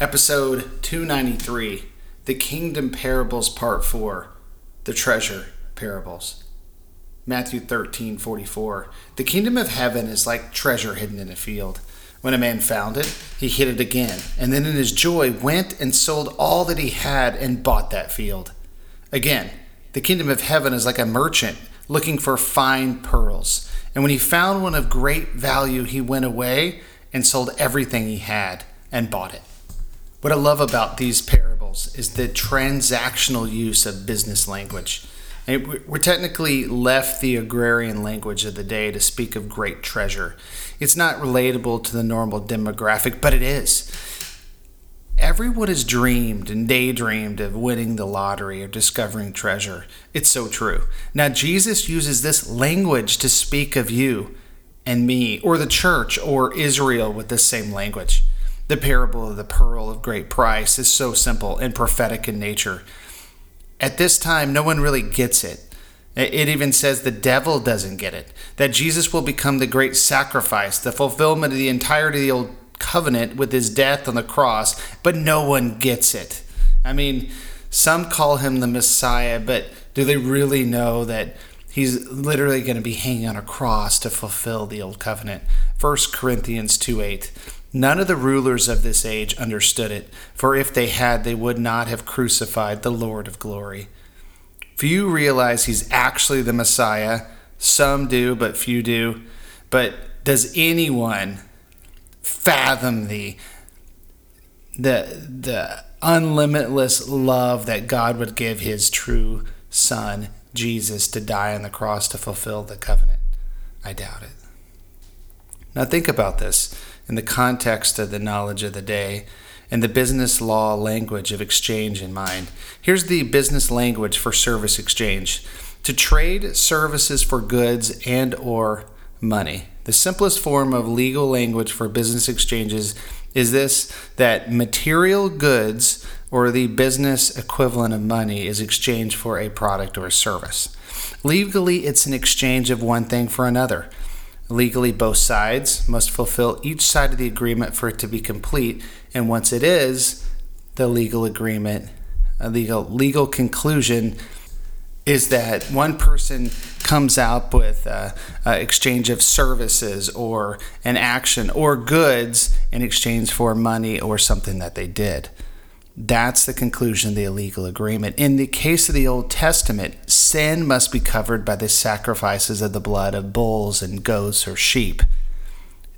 Episode 293 The Kingdom Parables Part 4 The Treasure Parables. Matthew 13 44. The kingdom of heaven is like treasure hidden in a field. When a man found it, he hid it again, and then in his joy went and sold all that he had and bought that field. Again, the kingdom of heaven is like a merchant looking for fine pearls. And when he found one of great value, he went away and sold everything he had and bought it. What I love about these parables is the transactional use of business language. And we're technically left the agrarian language of the day to speak of great treasure. It's not relatable to the normal demographic, but it is. Everyone has dreamed and daydreamed of winning the lottery or discovering treasure. It's so true. Now, Jesus uses this language to speak of you and me, or the church, or Israel with this same language. The parable of the pearl of great price is so simple and prophetic in nature. At this time, no one really gets it. It even says the devil doesn't get it. That Jesus will become the great sacrifice, the fulfillment of the entirety of the old covenant with his death on the cross, but no one gets it. I mean, some call him the Messiah, but do they really know that he's literally going to be hanging on a cross to fulfill the old covenant? 1 Corinthians 2 8. None of the rulers of this age understood it, for if they had, they would not have crucified the Lord of glory. Few realize he's actually the Messiah. Some do, but few do. But does anyone fathom the the the unlimitless love that God would give his true son Jesus to die on the cross to fulfill the covenant? I doubt it. Now think about this in the context of the knowledge of the day and the business law language of exchange in mind. Here's the business language for service exchange. To trade services for goods and or money. The simplest form of legal language for business exchanges is this that material goods or the business equivalent of money is exchanged for a product or a service. Legally, it's an exchange of one thing for another. Legally, both sides must fulfill each side of the agreement for it to be complete, and once it is, the legal agreement, a legal legal conclusion is that one person comes out with uh, an exchange of services or an action or goods in exchange for money or something that they did. That's the conclusion of the illegal agreement. In the case of the Old Testament, sin must be covered by the sacrifices of the blood of bulls and goats or sheep.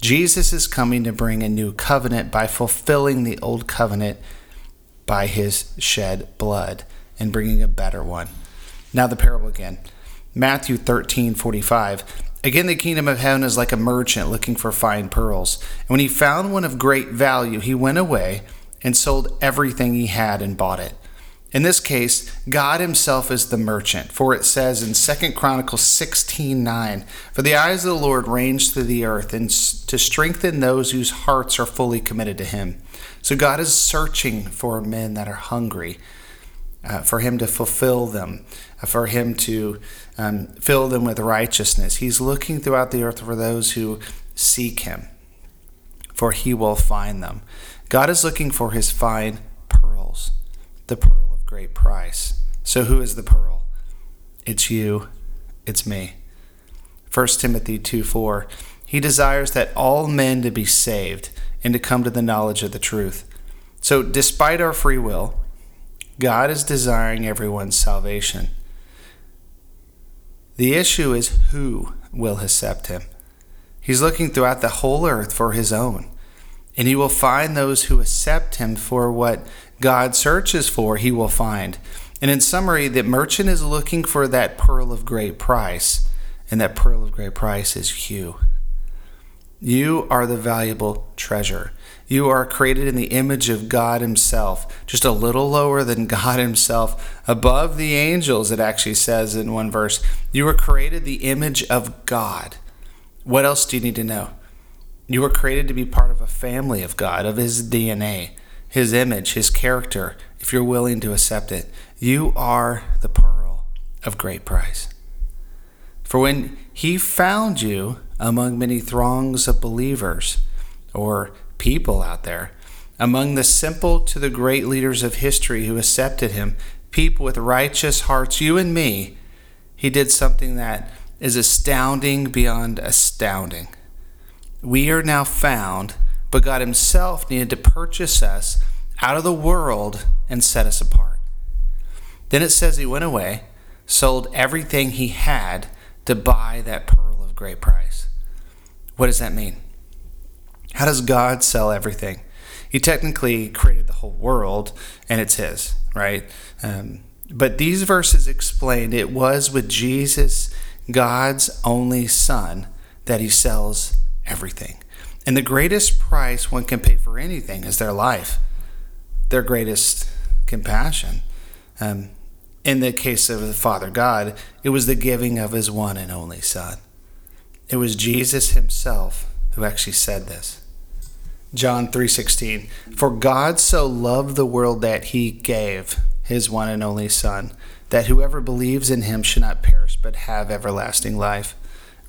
Jesus is coming to bring a new covenant by fulfilling the old covenant by his shed blood and bringing a better one. Now, the parable again Matthew 13 45. Again, the kingdom of heaven is like a merchant looking for fine pearls. And when he found one of great value, he went away and sold everything he had and bought it. In this case, God himself is the merchant, for it says in 2 Chronicles 16:9, "For the eyes of the Lord range through the earth and to strengthen those whose hearts are fully committed to him." So God is searching for men that are hungry, uh, for him to fulfill them, uh, for him to um, fill them with righteousness. He's looking throughout the earth for those who seek him, for he will find them. God is looking for his fine pearls, the pearl of great price. So, who is the pearl? It's you, it's me. 1 Timothy 2 4. He desires that all men to be saved and to come to the knowledge of the truth. So, despite our free will, God is desiring everyone's salvation. The issue is who will accept him. He's looking throughout the whole earth for his own and he will find those who accept him for what God searches for, he will find. And in summary, the merchant is looking for that pearl of great price, and that pearl of great price is you. You are the valuable treasure. You are created in the image of God Himself, just a little lower than God Himself, above the angels, it actually says in one verse. You were created the image of God. What else do you need to know? You were created to be part of a family of God, of His DNA, His image, His character, if you're willing to accept it. You are the pearl of great price. For when He found you among many throngs of believers or people out there, among the simple to the great leaders of history who accepted Him, people with righteous hearts, you and me, He did something that is astounding beyond astounding. We are now found, but God Himself needed to purchase us out of the world and set us apart. Then it says He went away, sold everything He had to buy that pearl of great price. What does that mean? How does God sell everything? He technically created the whole world and it's His, right? Um, but these verses explain it was with Jesus, God's only Son, that He sells everything. And the greatest price one can pay for anything is their life, their greatest compassion. Um, in the case of the Father God, it was the giving of his one and only Son. It was Jesus himself who actually said this. John 3:16 For God so loved the world that he gave his one and only son that whoever believes in him should not perish but have everlasting life.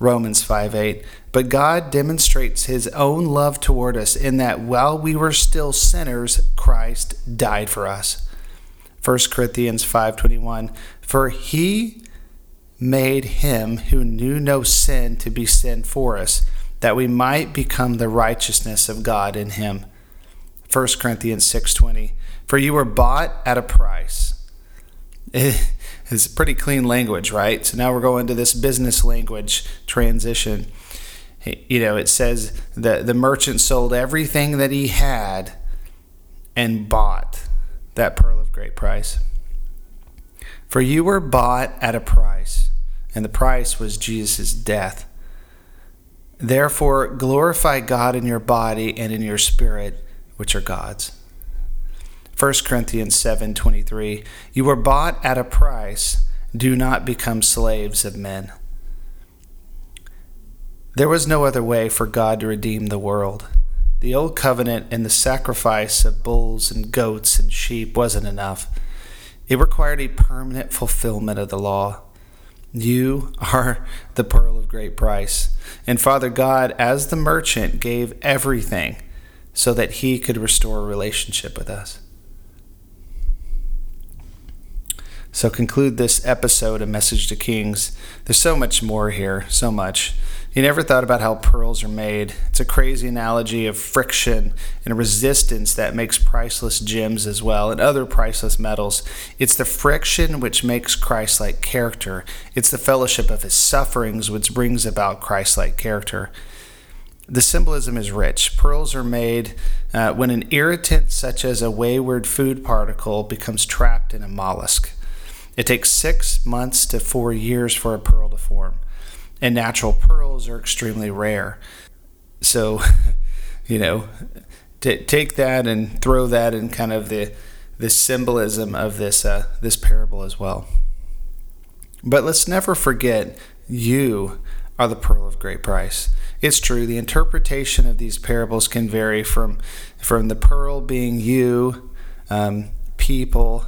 Romans 5 8. But God demonstrates his own love toward us in that while we were still sinners, Christ died for us. 1 Corinthians 5:21 For he made him who knew no sin to be sin for us that we might become the righteousness of God in him. 1 Corinthians 6:20 For you were bought at a price. It's pretty clean language, right? So now we're going to this business language transition. You know, it says that the merchant sold everything that he had and bought that pearl of great price. For you were bought at a price, and the price was Jesus' death. Therefore, glorify God in your body and in your spirit, which are God's. 1 Corinthians 7:23 You were bought at a price. Do not become slaves of men. There was no other way for God to redeem the world. The old covenant and the sacrifice of bulls and goats and sheep wasn't enough. It required a permanent fulfillment of the law. You are the pearl of great price. And Father God, as the merchant, gave everything so that he could restore a relationship with us. So, conclude this episode of Message to Kings. There's so much more here, so much. You never thought about how pearls are made. It's a crazy analogy of friction and resistance that makes priceless gems as well and other priceless metals. It's the friction which makes Christ like character, it's the fellowship of his sufferings which brings about Christ like character. The symbolism is rich. Pearls are made uh, when an irritant, such as a wayward food particle, becomes trapped in a mollusk. It takes six months to four years for a pearl to form, and natural pearls are extremely rare. So, you know, t- take that and throw that in kind of the the symbolism of this uh, this parable as well. But let's never forget you are the pearl of great price. It's true. The interpretation of these parables can vary from from the pearl being you, um, people,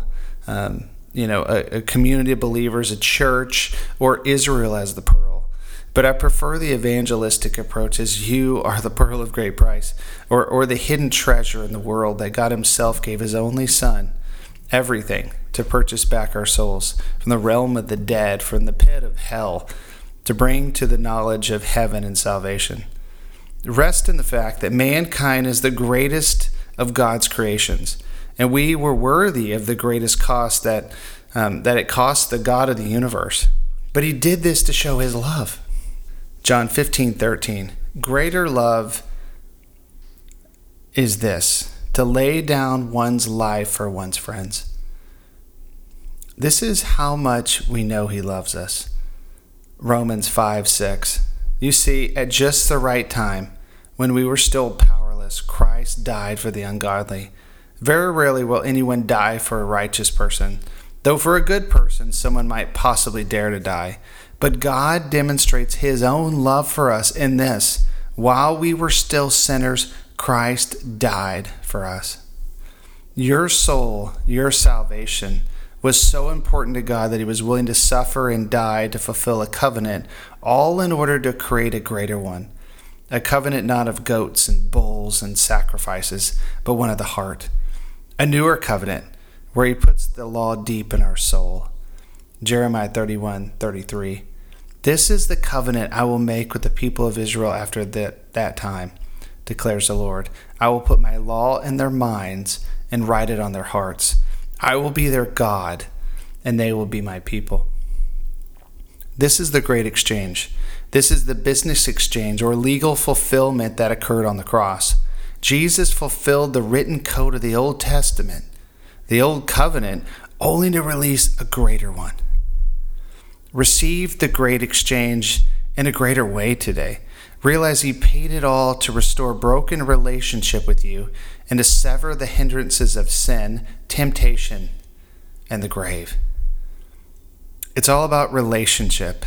um, you know, a, a community of believers, a church, or Israel as the pearl. But I prefer the evangelistic approach as you are the pearl of great price, or, or the hidden treasure in the world that God Himself gave His only Son, everything, to purchase back our souls from the realm of the dead, from the pit of hell, to bring to the knowledge of heaven and salvation. Rest in the fact that mankind is the greatest of God's creations and we were worthy of the greatest cost that um, that it cost the God of the universe. But he did this to show his love. John 15, 13. Greater love is this to lay down one's life for one's friends. This is how much we know he loves us. Romans 5, 6. You see, at just the right time, when we were still powerless, Christ died for the ungodly. Very rarely will anyone die for a righteous person, though for a good person someone might possibly dare to die. But God demonstrates his own love for us in this while we were still sinners, Christ died for us. Your soul, your salvation, was so important to God that he was willing to suffer and die to fulfill a covenant, all in order to create a greater one. A covenant not of goats and bulls and sacrifices, but one of the heart. A newer covenant where he puts the law deep in our soul. Jeremiah 31 33. This is the covenant I will make with the people of Israel after that, that time, declares the Lord. I will put my law in their minds and write it on their hearts. I will be their God, and they will be my people. This is the great exchange. This is the business exchange or legal fulfillment that occurred on the cross. Jesus fulfilled the written code of the Old Testament, the Old Covenant, only to release a greater one. Receive the great exchange in a greater way today. Realize He paid it all to restore broken relationship with you and to sever the hindrances of sin, temptation, and the grave. It's all about relationship.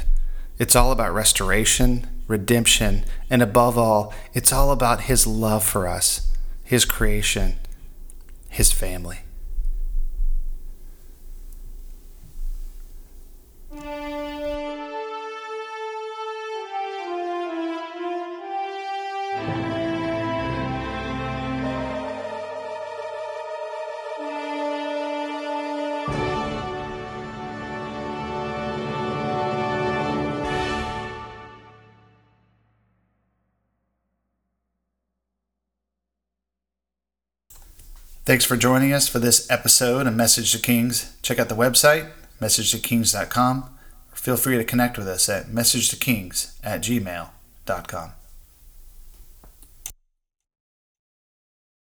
It's all about restoration, redemption, and above all, it's all about His love for us, His creation, His family. Thanks for joining us for this episode of Message to Kings. Check out the website, messagetokings.com, or feel free to connect with us at messagetokings at gmail.com.